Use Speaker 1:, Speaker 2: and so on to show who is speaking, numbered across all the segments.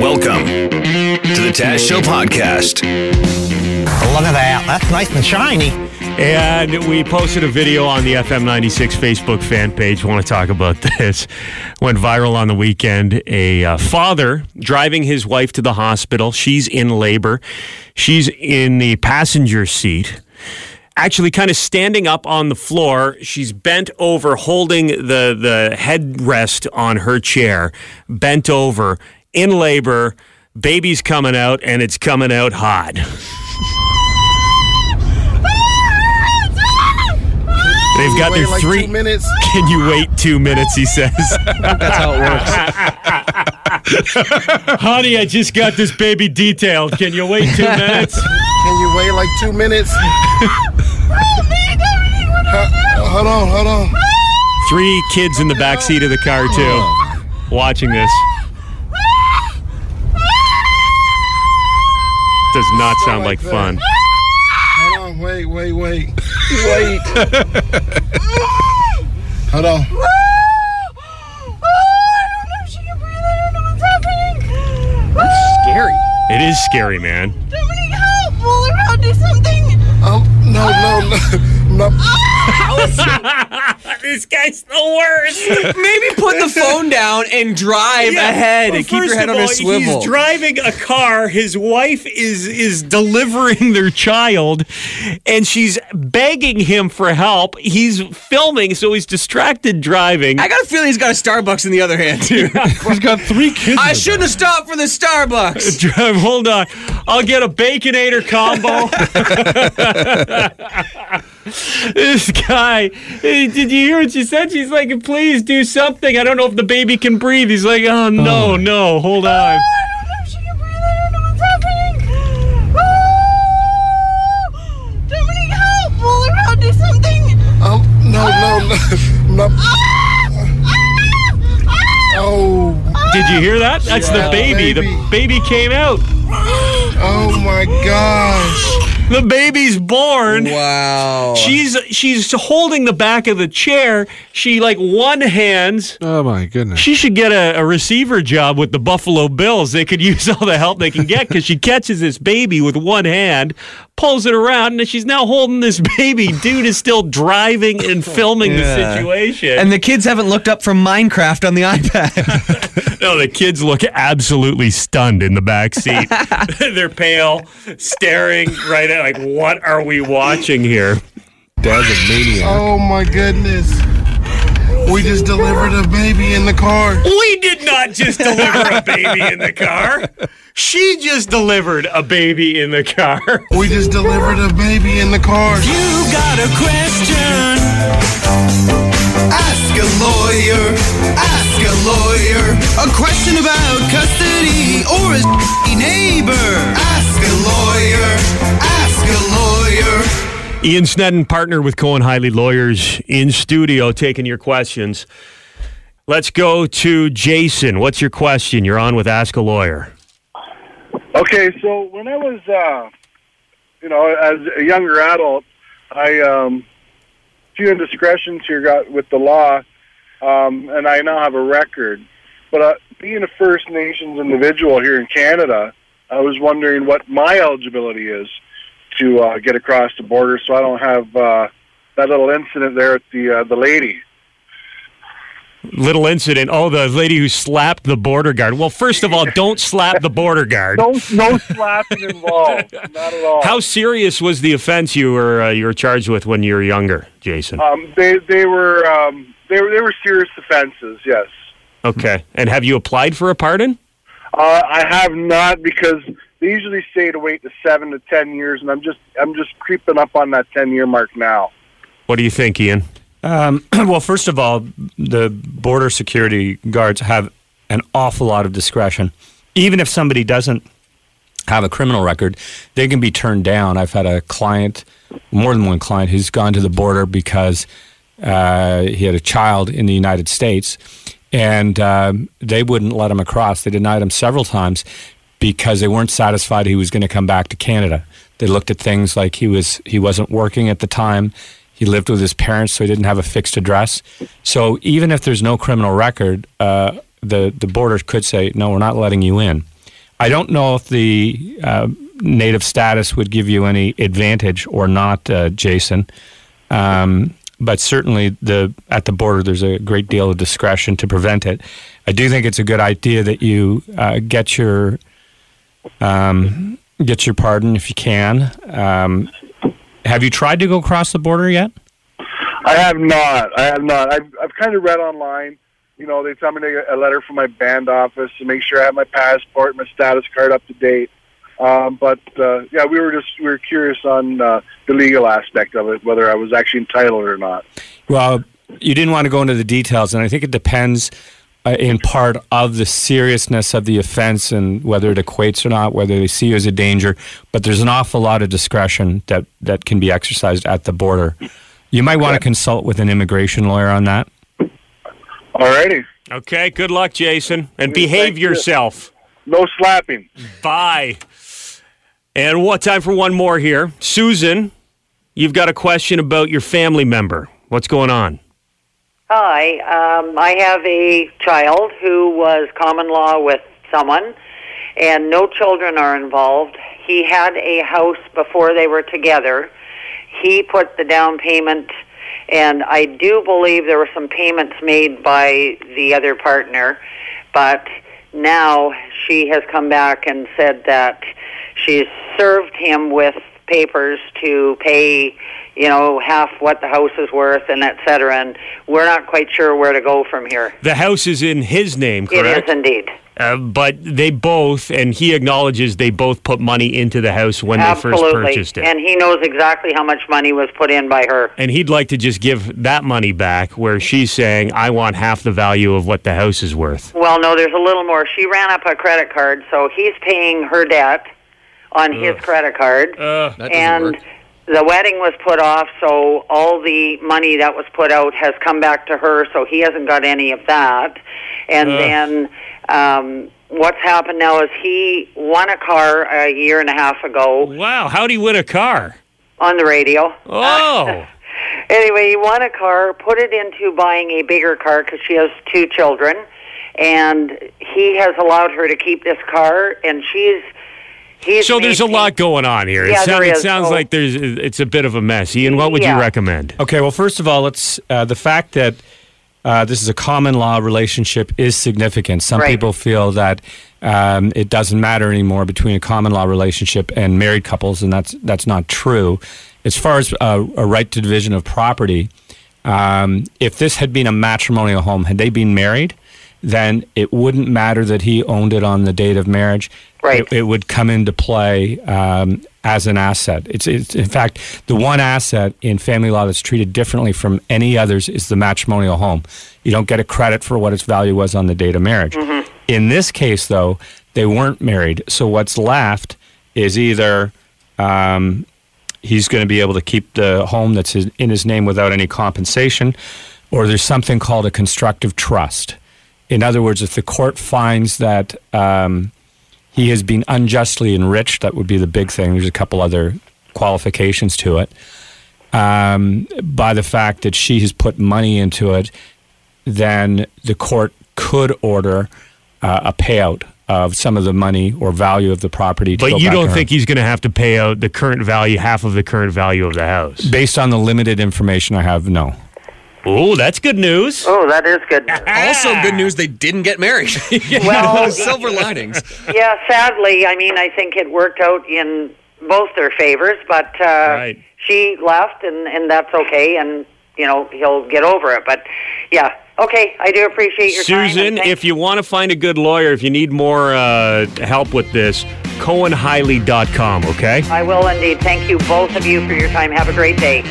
Speaker 1: Welcome to the Taz Show podcast.
Speaker 2: Look at that. That's nice and shiny.
Speaker 3: And we posted a video on the FM96 Facebook fan page. Want to talk about this? Went viral on the weekend. A uh, father driving his wife to the hospital. She's in labor. She's in the passenger seat. Actually, kind of standing up on the floor. She's bent over, holding the, the headrest on her chair, bent over, in labor. Baby's coming out, and it's coming out hot. They've got their
Speaker 4: like
Speaker 3: three.
Speaker 4: minutes.
Speaker 3: Can you wait two minutes? He says.
Speaker 5: That's how it works.
Speaker 3: Honey, I just got this baby detailed. Can you wait two minutes?
Speaker 4: Can you wait like two minutes? Hold on, hold on.
Speaker 3: Three kids in the back seat of the car too, watching this. Does not sound like
Speaker 4: like
Speaker 3: fun.
Speaker 4: Hold on, wait, wait, wait. Wait. hold on.
Speaker 3: It is scary, man.
Speaker 4: Oh,
Speaker 3: This guy's the worst.
Speaker 5: Maybe put the phone down and drive ahead
Speaker 3: Well,
Speaker 5: and keep your head on a swivel.
Speaker 3: He's driving a car. His wife is is delivering their child, and she's begging him for help. He's filming, so he's distracted driving.
Speaker 5: I got a feeling he's got a Starbucks in the other hand too.
Speaker 6: He's got three kids.
Speaker 5: I shouldn't have stopped for the Starbucks.
Speaker 3: Drive. Hold on. I'll get a baconator combo. This guy. hey, Did you hear what she said? She's like, please do something. I don't know if the baby can breathe. He's like, oh no, oh. no, hold oh, on. I don't know if she can breathe. I don't know what's happening.
Speaker 4: Oh, oh no, no, no. Ah! no. Ah! Ah! Oh,
Speaker 3: Did you hear that? That's the
Speaker 4: Yeah,
Speaker 3: baby. The
Speaker 4: baby.
Speaker 3: baby came out.
Speaker 4: oh my gosh.
Speaker 3: The baby's born.
Speaker 5: Wow.
Speaker 3: She's she's holding the back of the chair. She like one hands.
Speaker 6: Oh my goodness.
Speaker 3: She should get a, a receiver job with the Buffalo Bills. They could use all the help they can get because she catches this baby with one hand, pulls it around, and she's now holding this baby. Dude is still driving and filming
Speaker 5: Yeah.
Speaker 3: the situation.
Speaker 5: and the kids haven't looked up from Minecraft on the iPad.
Speaker 3: no, the kids look absolutely stunned in the back seat. They're pale, staring right at like, what are we watching here?
Speaker 6: Dad's a maniac.
Speaker 4: Oh my goodness. We just delivered a baby in the car.
Speaker 3: We did not just deliver a baby in the car. She just delivered a baby in the car.
Speaker 4: We just delivered a baby in the car.
Speaker 7: You got a question? Ask a lawyer. Ask a lawyer. A question about custody or a neighbor. Ask a lawyer. Ask a lawyer.
Speaker 3: Ian Snedden, partner with Cohen Highley Lawyers, in studio taking your questions. Let's go to Jason. What's your question? You're on with Ask a Lawyer.
Speaker 8: Okay, so when I was, uh, you know, as a younger adult, I um, few indiscretions here got with the law, um, and I now have a record. But uh, being a First Nations individual here in Canada, I was wondering what my eligibility is to uh, get across the border, so I don't have uh, that little incident there at the uh, the lady.
Speaker 3: Little incident. Oh, the lady who slapped the border guard. Well, first of all, don't slap the border guard.
Speaker 8: No, no slapping involved, not at all.
Speaker 3: How serious was the offense you were uh, you were charged with when you were younger, Jason?
Speaker 8: Um, they they were um, they were they were serious offenses. Yes,
Speaker 3: Okay. And have you applied for a pardon?
Speaker 8: uh, I have not because they usually say to wait to seven to ten years, and I'm just I'm just creeping up on that ten year mark now.
Speaker 3: What do you think, Ian?
Speaker 9: Um, well, first of all, the border security guards have an awful lot of discretion. Even if somebody doesn't have a criminal record, they can be turned down. I've had a client, more than one client, who's gone to the border because uh, he had a child in the United States, and um, they wouldn't let him across. They denied him several times because they weren't satisfied he was going to come back to Canada. They looked at things like he was he wasn't working at the time. He lived with his parents, so he didn't have a fixed address. So even if there's no criminal record, uh, the the border could say no, we're not letting you in. I don't know if the uh, native status would give you any advantage or not, uh, Jason. Um, but certainly, the at the border, there's a great deal of discretion to prevent it. I do think it's a good idea that you uh, get your um, get your pardon if you can. Um, have you tried to go across the border yet?
Speaker 8: I have not. I have not. I've I've kind of read online. You know, they tell me to get a letter from my band office to make sure I have my passport, and my status card up to date. Um, but uh, yeah, we were just we were curious on uh, the legal aspect of it, whether I was actually entitled or not.
Speaker 9: Well, you didn't want to go into the details, and I think it depends Uh, in part of the seriousness of the offense and whether it equates or not, whether they see you as a danger. But there's an awful lot of discretion that, that can be exercised at the border. You might want to consult with an immigration lawyer on that.
Speaker 8: Alrighty,
Speaker 3: Okay, good luck, Jason, and behave
Speaker 8: Thank you.
Speaker 3: yourself.
Speaker 8: no slapping.
Speaker 3: Bye. And what time for one more here? Susan, you've got a question about your family member. What's going on?
Speaker 10: Hi, um, I have a child who was common law with someone, and no children are involved. He had a house before they were together. He put the down payment, and I do believe there were some payments made by the other partner, but now she has come back and said that she's served him with papers to pay, you know, half what the house is worth and et cetera, and we're not quite sure where to go from here.
Speaker 3: The house is in his name,
Speaker 10: It
Speaker 3: correct?
Speaker 10: is indeed.
Speaker 3: Uh, but they both, and he acknowledges they both put money into the house when they first purchased it.
Speaker 10: And he knows exactly how much money was put in by her.
Speaker 3: and he'd like to just give that money back, where she's saying, I want half the value of what the house is worth.
Speaker 10: Well, no, there's a little more. She ran up a credit card, so he's paying her debt on his credit card. and the wedding was put off, so all the money that was put out has come back to her, so he hasn't got any of that. And
Speaker 3: Ugh.
Speaker 10: then um, what's happened now is he won a car a year and a half ago
Speaker 3: Wow, how'd he win a car?
Speaker 10: on the radio.
Speaker 3: Oh,
Speaker 10: Anyway, he won a car, put it into buying a bigger car because she has two children, and he has allowed her to keep this car, and she's he's
Speaker 3: so there's a lot going on here.
Speaker 10: Yeah,
Speaker 3: it, sound-
Speaker 10: there
Speaker 3: it
Speaker 10: is.
Speaker 3: sounds
Speaker 10: So-
Speaker 3: like there's it's a bit of a mess. Ian, what would
Speaker 10: Yeah.
Speaker 3: you recommend?
Speaker 9: Okay, well, first of all, let's uh, the fact that uh, this is a common law relationship is significant. Some
Speaker 10: Right.
Speaker 9: people feel that um, it doesn't matter anymore between a common law relationship and married couples, and that's that's not true. As far as uh, a right to division of property, um, if this had been a matrimonial home, had they been married, then it wouldn't matter that he owned it on the date of marriage.
Speaker 10: Right.
Speaker 9: It, it would come into play um, as an asset. It's, it's in fact the one asset in family law that's treated differently from any others is the matrimonial home. You don't get a credit for what its value was on the date of marriage. In this case, though, they weren't married, so what's left is either um, he's going to be able to keep the home that's in his name without any compensation, or there's something called a constructive trust. In other words, if the court finds that um, he has been unjustly enriched, that would be the big thing. There's a couple other qualifications to it. Um, by the fact that she has put money into it, then the court could order uh, a payout of some of the money or value of the property. To
Speaker 3: But you don't think he's going to have to pay out the current value, half of the current value of the house?
Speaker 9: Based on the limited information I have, no.
Speaker 3: Oh, that's good news.
Speaker 10: Oh, that is good.
Speaker 5: Also, good news they didn't get married.
Speaker 10: Well,
Speaker 5: silver linings.
Speaker 10: yeah, sadly, I mean, I think it worked out in both their favors, but uh,
Speaker 3: Right.
Speaker 10: she left, and and that's okay, and you know he'll get over it. But yeah, okay, I do appreciate your time.
Speaker 3: Susan, if you want to find a good lawyer, if you need more uh, help with this, CohenHighley.com, okay?
Speaker 10: I will indeed. Thank you both of you for your time. Have a great day.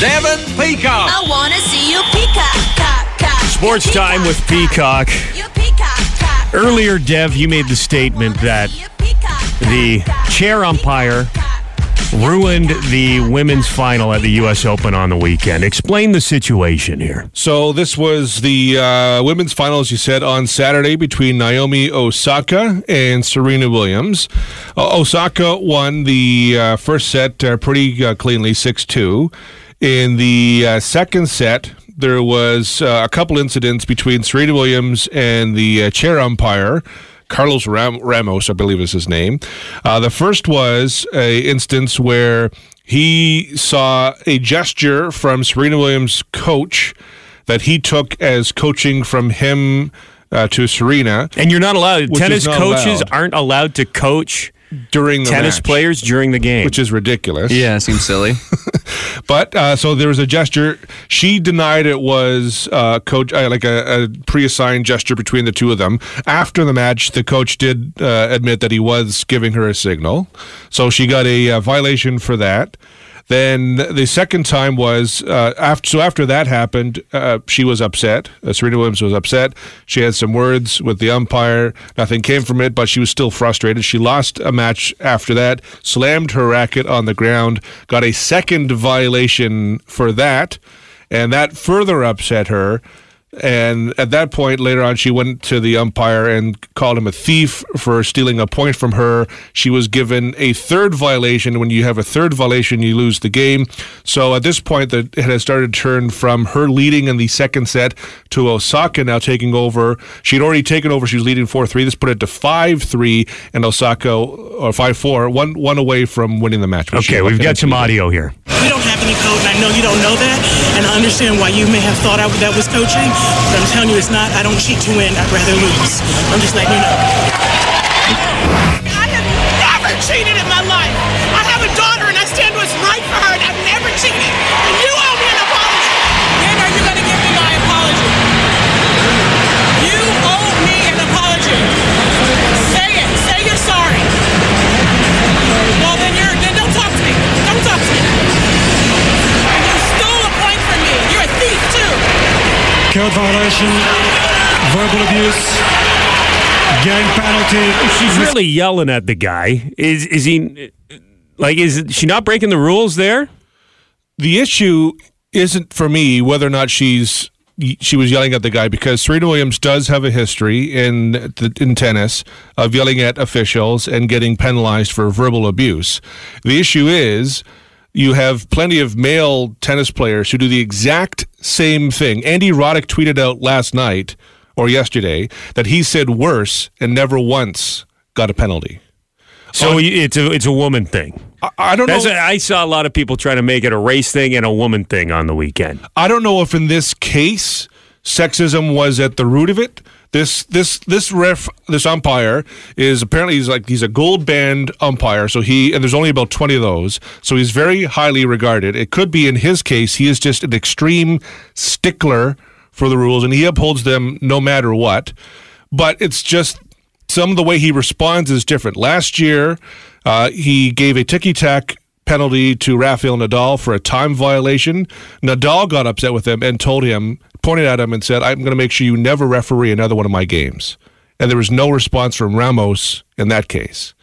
Speaker 7: Devin Peacock.
Speaker 11: I wanna see you peacock, cock, cock.
Speaker 3: Sports
Speaker 11: You
Speaker 3: time with
Speaker 11: peacock,
Speaker 3: Peacock.
Speaker 11: You peacock.
Speaker 3: Earlier, Dev, you made the statement that
Speaker 11: You peacock, cock,
Speaker 3: the chair umpire ruined the women's final at the U.S. Open on the weekend. Explain the situation here.
Speaker 6: So this was the uh, women's final, as you said, on Saturday between Naomi Osaka and Serena Williams. Uh, Osaka won the uh, first set uh, pretty uh, cleanly, six two. In the uh, second set, there was uh, a couple incidents between Serena Williams and the uh, chair umpire. Carlos Ram- Ramos, I believe is his name. Uh, the first was a instance where he saw a gesture from Serena Williams' coach that he took as coaching from him uh, to Serena.
Speaker 3: And you're not allowed. Tennis
Speaker 6: not
Speaker 3: coaches
Speaker 6: allowed.
Speaker 3: aren't allowed to coach
Speaker 6: during the
Speaker 3: tennis
Speaker 6: match.
Speaker 3: players during the game.
Speaker 6: which is ridiculous.
Speaker 5: Yeah, seems silly.
Speaker 6: But uh, so there was a gesture. She denied it was uh, coach uh, like a, a pre-assigned gesture between the two of them. After the match, the coach did uh, admit that he was giving her a signal, so she got a, uh violation for that. Then the second time was uh, after. So after that happened, uh, she was upset. Uh, Serena Williams was upset. She had some words with the umpire. Nothing came from it, but she was still frustrated. She lost a match after that. Slammed her racket on the ground. Got a second violation for that, and that further upset her. And at that point, later on, she went to the umpire and called him a thief for stealing a point from her. She was given a third violation. When you have a third violation, you lose the game. So at this point, the, it has started to turn from her leading in the second set to Osaka now taking over. She'd already taken over. She was leading 4 3. This put it to 5 3, and Osaka, or 5 4, one, one away from winning the match.
Speaker 3: okay, we've got
Speaker 6: into
Speaker 3: some audio here.
Speaker 12: We don't have any code, and I know you don't know that, and I understand why you may have thought I, that was coaching, but I'm telling you it's not. I don't cheat to win. I'd rather lose. I'm just letting you know.
Speaker 13: Code violation, verbal abuse, game penalty.
Speaker 3: She's really yelling at the guy. Is is he like? Is she not breaking the rules there?
Speaker 6: the issue isn't for me whether or not she's she was yelling at the guy because Serena Williams does have a history in in tennis of yelling at officials and getting penalized for verbal abuse. The issue is you have plenty of male tennis players who do the exact same thing. Andy Roddick tweeted out last night or yesterday that he said worse and never once got a penalty.
Speaker 3: So it's a it's a woman thing.
Speaker 6: I, I don't
Speaker 3: That's
Speaker 6: know.
Speaker 3: a- I saw a lot of people trying to make it a race thing and a woman thing on the weekend.
Speaker 6: I don't know if in this case sexism was at the root of it. This this this ref this umpire is apparently he's like he's a gold band umpire. So he and there's only about twenty of those. So he's very highly regarded. It could be in his case he is just an extreme stickler for the rules and he upholds them no matter what. But it's just some of the way he responds is different. Last year, uh, he gave a ticky tack penalty to Rafael Nadal for a time violation. Nadal got upset with him and told him, pointed at him, and said, I'm going to make sure you never referee another one of my games. And there was no response from Ramos in that case.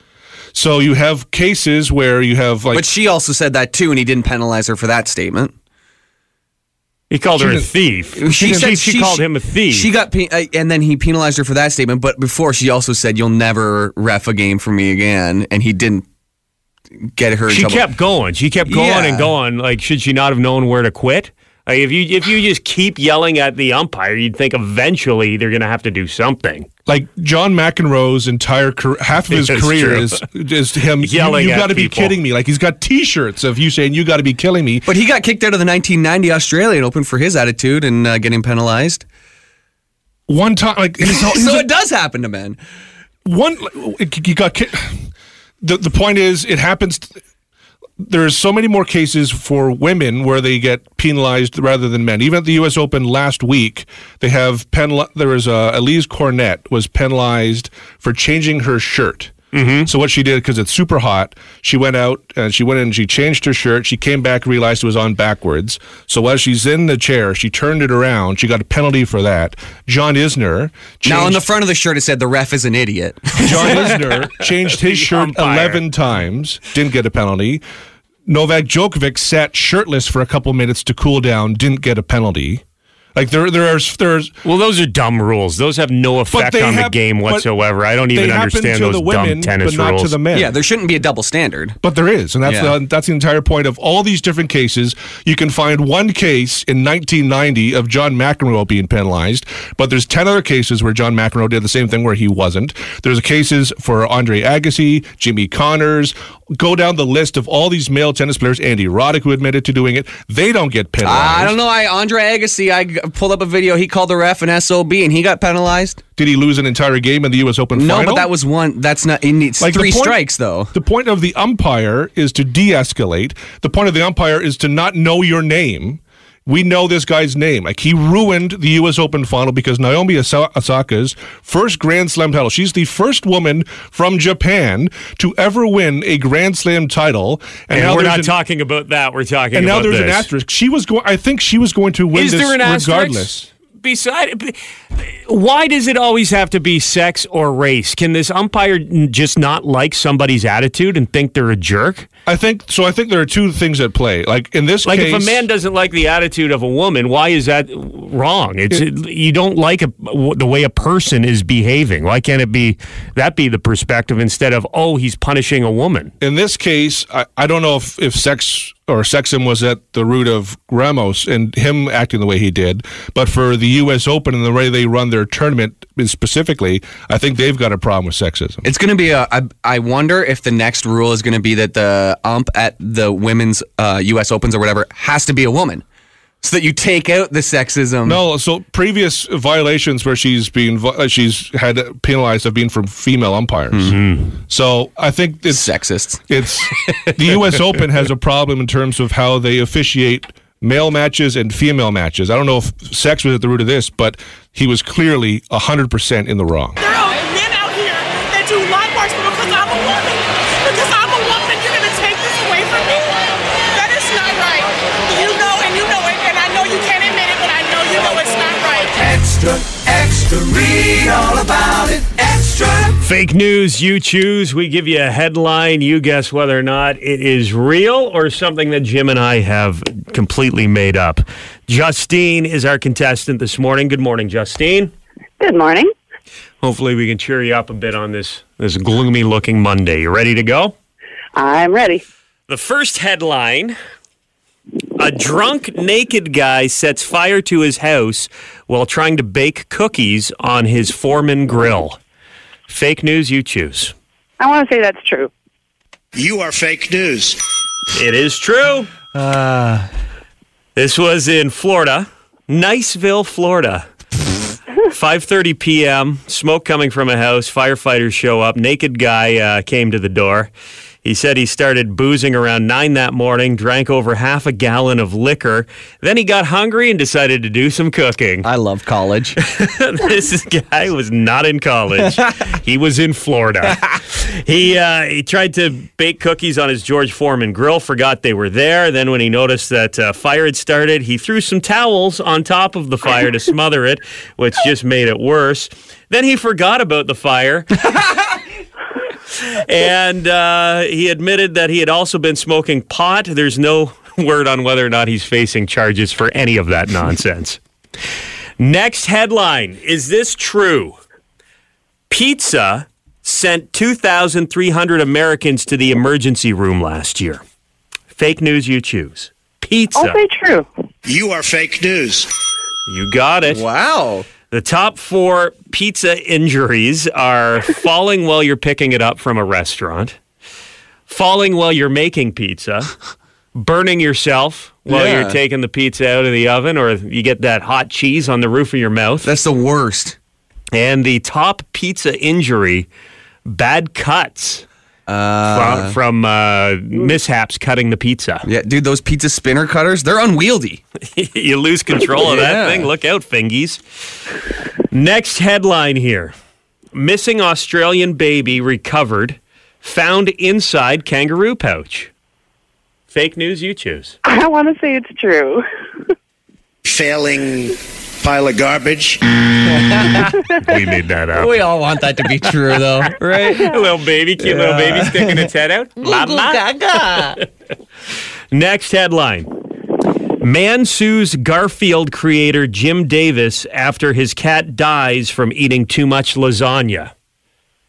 Speaker 6: So you have cases where you have like.
Speaker 5: but she also said that too, and he didn't penalize her for that statement.
Speaker 3: He called her a thief.
Speaker 5: She,
Speaker 3: She,
Speaker 5: said
Speaker 3: she, called him a thief.
Speaker 5: She got, pe- uh, and then he penalized her for that statement. But before, she also said, "You'll never ref a game for me again," and he didn't get her.
Speaker 3: She
Speaker 5: trouble.
Speaker 3: kept going. She kept going
Speaker 5: Yeah.
Speaker 3: and going. Like, should she not have known where to quit? Like, if you if you just keep yelling at the umpire, you'd think eventually they're going to have to do something.
Speaker 6: Like John McEnroe's entire career, half of his
Speaker 3: That's
Speaker 6: career
Speaker 3: true.
Speaker 6: is is him
Speaker 3: Yelling
Speaker 6: You,
Speaker 3: at
Speaker 6: got to be kidding me! Like he's got T-shirts of you saying you got to be killing me.
Speaker 5: But he got kicked out of the 1990 Australian Open for his attitude and uh, getting penalized.
Speaker 6: One time, like his,
Speaker 5: so
Speaker 6: his-
Speaker 5: it does happen to men.
Speaker 6: one you got ki- the the point is it happens there's so many more cases for women where they get penalized rather than men. Even at the US Open last week they have penal there was a Alizé Cornet was penalized for changing her shirt Mm-hmm. So what she did, because it's super hot, she went out and she went in and she changed her shirt. She came back, realized it was on backwards. So while she's in the chair, she turned it around. She got a penalty for that. John Isner.
Speaker 5: Now on the front of the shirt it said the ref is an idiot.
Speaker 6: John Isner changed his shirt
Speaker 3: umpire.
Speaker 6: 11 times, didn't get a penalty. Novak Djokovic sat shirtless for a couple minutes to cool down, didn't get a penalty. Like there, there's, there's.
Speaker 3: Well, those are dumb rules. Those have no effect on
Speaker 6: hap-
Speaker 3: the game whatsoever. I don't even understand those
Speaker 6: the women,
Speaker 3: dumb tennis
Speaker 6: but not
Speaker 3: rules.
Speaker 6: to the men.
Speaker 5: Yeah, there shouldn't be a double standard.
Speaker 6: But there is, and that's
Speaker 5: Yeah.
Speaker 6: the that's the entire point of all these different cases. You can find one case in 1990 of John McEnroe being penalized, but there's 10 other cases where John McEnroe did the same thing where he wasn't. There's cases for Andre Agassi, Jimmy Connors. Go down the list of all these male tennis players. Andy Roddick, who admitted to doing it, they don't get penalized.
Speaker 5: I don't know. I Andre Agassi. I pulled up a video. He called the ref an sob, and he got penalized.
Speaker 6: Did he lose an entire game in the U.S. Open
Speaker 5: No,
Speaker 6: final?
Speaker 5: but that was one. That's not. He needs
Speaker 6: Like,
Speaker 5: three
Speaker 6: point-
Speaker 5: strikes though.
Speaker 6: The point of the umpire is to de-escalate. The point of the umpire is to not know your name. We know this guy's name. Like he ruined the U.S. Open final because Naomi Osaka's first Grand Slam title. She's the first woman from Japan to ever win a Grand Slam title.
Speaker 3: And,
Speaker 6: now
Speaker 3: we're not
Speaker 6: an-
Speaker 3: talking about that. We're talking
Speaker 6: And now there's an asterisk. She was going. I think she was going to win
Speaker 3: Is
Speaker 6: this
Speaker 3: there an asterisk?
Speaker 6: regardless.
Speaker 3: Beside, why does it always have to be sex or race? Can this umpire just not like somebody's attitude and think they're a jerk?
Speaker 6: I think so. I think there are two things at play. Like in this
Speaker 3: Like
Speaker 6: case,
Speaker 3: if a man doesn't like the attitude of a woman, why is that wrong? It's you don't like a, the way a person is behaving. Why can't it be that be the perspective instead of oh he's punishing a woman?
Speaker 6: in this case, I, I don't know if, if sex or sexism was at the root of Ramos and him acting the way he did, but for the U.S. Open and the way they run their tournament specifically, I think they've got a problem with sexism.
Speaker 5: It's going to be a. I, I wonder if the next rule is going to be that the ump at the women's uh, U.S. Opens or whatever has to be a woman, so that you take out the sexism.
Speaker 6: No, so previous violations where she's been uh, she's had penalized have been from female umpires. So I think it's
Speaker 5: sexist.
Speaker 6: It's the U.S. Open has a problem in terms of how they officiate male matches and female matches. I don't know if sex was at the root of this, but he was clearly hundred percent in the wrong.
Speaker 7: Extra, read all about it. Extra.
Speaker 3: Fake news, you choose. We give you a headline. You guess whether or not it is real or something that Jim and I have completely made up. Justine is our contestant this morning. Good morning, Justine.
Speaker 14: Good morning.
Speaker 3: Hopefully, we can cheer you up a bit on this this gloomy looking Monday. You ready to go?
Speaker 14: I'm ready.
Speaker 3: The first headline A drunk naked guy sets fire to his house while trying to bake cookies on his Foreman grill. Fake news, you choose.
Speaker 14: I want to say that's true.
Speaker 1: You are fake news.
Speaker 3: It is true.
Speaker 5: Uh,
Speaker 3: This was in Florida, Niceville, Florida. 5:30 p.m. Smoke coming from a house. Firefighters show up. Naked guy uh, came to the door. He said he started boozing around nine that morning. Drank over half a gallon of liquor. Then he got hungry and decided to do some cooking.
Speaker 5: I love college.
Speaker 3: this guy was not in college. he was in Florida. He uh, he tried to bake cookies on his George Foreman grill. Forgot they were there. Then when he noticed that uh, fire had started, he threw some towels on top of the fire to smother it, which just made it worse. Then he forgot about the fire. and uh, he admitted that he had also been smoking pot. There's no word on whether or not he's facing charges for any of that nonsense. Next headline Is this true? Pizza sent 2,300 Americans to the emergency room last year. Fake news, you choose. Pizza.
Speaker 14: I'll say true.
Speaker 1: You are fake news.
Speaker 3: You got it.
Speaker 5: Wow.
Speaker 3: The top four pizza injuries are falling while you're picking it up from a restaurant, falling while you're making pizza, burning yourself while
Speaker 5: Yeah.
Speaker 3: you're taking the pizza out of the oven, or you get that hot cheese on the roof of your mouth.
Speaker 5: That's the worst.
Speaker 3: And the top pizza injury, bad cuts
Speaker 5: Uh,
Speaker 3: from, from uh, mishaps cutting the pizza.
Speaker 5: yeah, dude, those pizza spinner cutters, they're unwieldy.
Speaker 3: you lose control of that
Speaker 5: Yeah.
Speaker 3: thing. Look out, fingies. Next headline here Missing Australian baby recovered, found inside kangaroo pouch. Fake news, you choose.
Speaker 14: I want to say it's true.
Speaker 1: Failing pile of garbage.
Speaker 3: we made that up.
Speaker 5: We all want that to be true, though, right?
Speaker 3: A little baby, cute little baby sticking its head out. Mama. Next headline Man sues Garfield creator Jim Davis after his cat dies from eating too much lasagna.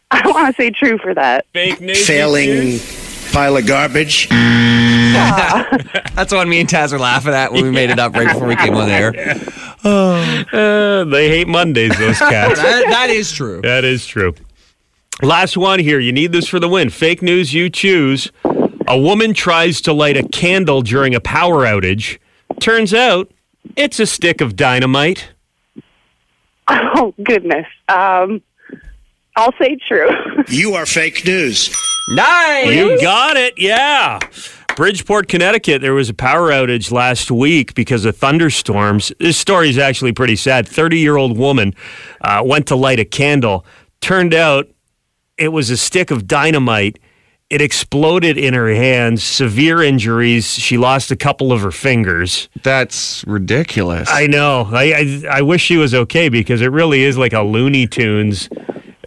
Speaker 14: I want to say true for that.
Speaker 3: Fake news.
Speaker 15: Failing pile of garbage.
Speaker 5: That's what me and Taz were laughing at when we made it up right before we came on there.
Speaker 3: Uh, they hate Mondays, those cats.
Speaker 5: That, that is true.
Speaker 3: That is true. Last one here. You need this for the win. Fake news you choose. A woman tries to light a candle during a power outage. Turns out it's a stick of dynamite.
Speaker 14: Oh goodness. Um, I'll say true.
Speaker 15: You are fake news.
Speaker 5: Nice.
Speaker 3: You got it. Yeah. Bridgeport, Connecticut, there was a power outage last week because of thunderstorms. This story is actually pretty sad. 30 year old woman uh, went to light a candle. Turned out it was a stick of dynamite. It exploded in her hands, severe injuries. She lost a couple of her fingers.
Speaker 5: That's ridiculous.
Speaker 3: I know. I, I, I wish she was okay because it really is like a Looney Tunes.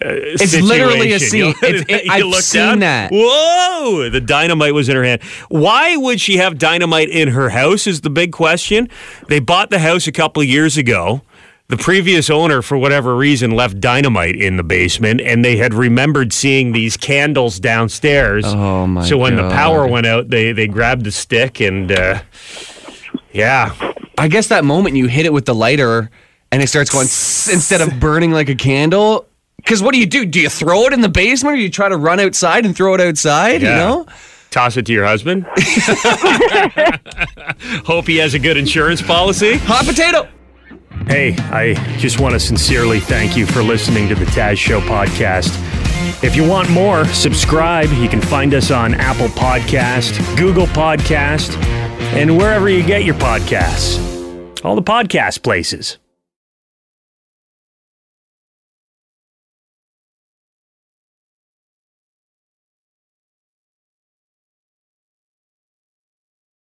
Speaker 3: Uh,
Speaker 5: It's literally a
Speaker 3: situation.
Speaker 5: scene. It's- it- I've seen
Speaker 3: down,
Speaker 5: that.
Speaker 3: Whoa! The dynamite was in her hand. Why would she have dynamite in her house? Is the big question. They bought the house a couple of years ago. The previous owner, for whatever reason, left dynamite in the basement, and they had remembered seeing these candles downstairs.
Speaker 5: Oh my god.
Speaker 3: So when the power went out, they they grabbed the stick and uh, yeah.
Speaker 5: I guess that moment you hit it with the lighter and it starts going instead of burning like a candle. Because what do you do? Do you throw it in the basement or you try to run outside and throw it outside? You
Speaker 3: Yeah.
Speaker 5: know?
Speaker 3: Toss it to your husband. Hope he has a good insurance policy.
Speaker 5: Hot potato.
Speaker 3: Hey, I just want to sincerely thank you for listening to the Taz Show podcast. If you want more, subscribe. You can find us on Apple Podcast, Google Podcast, and wherever you get your podcasts. All the podcast places.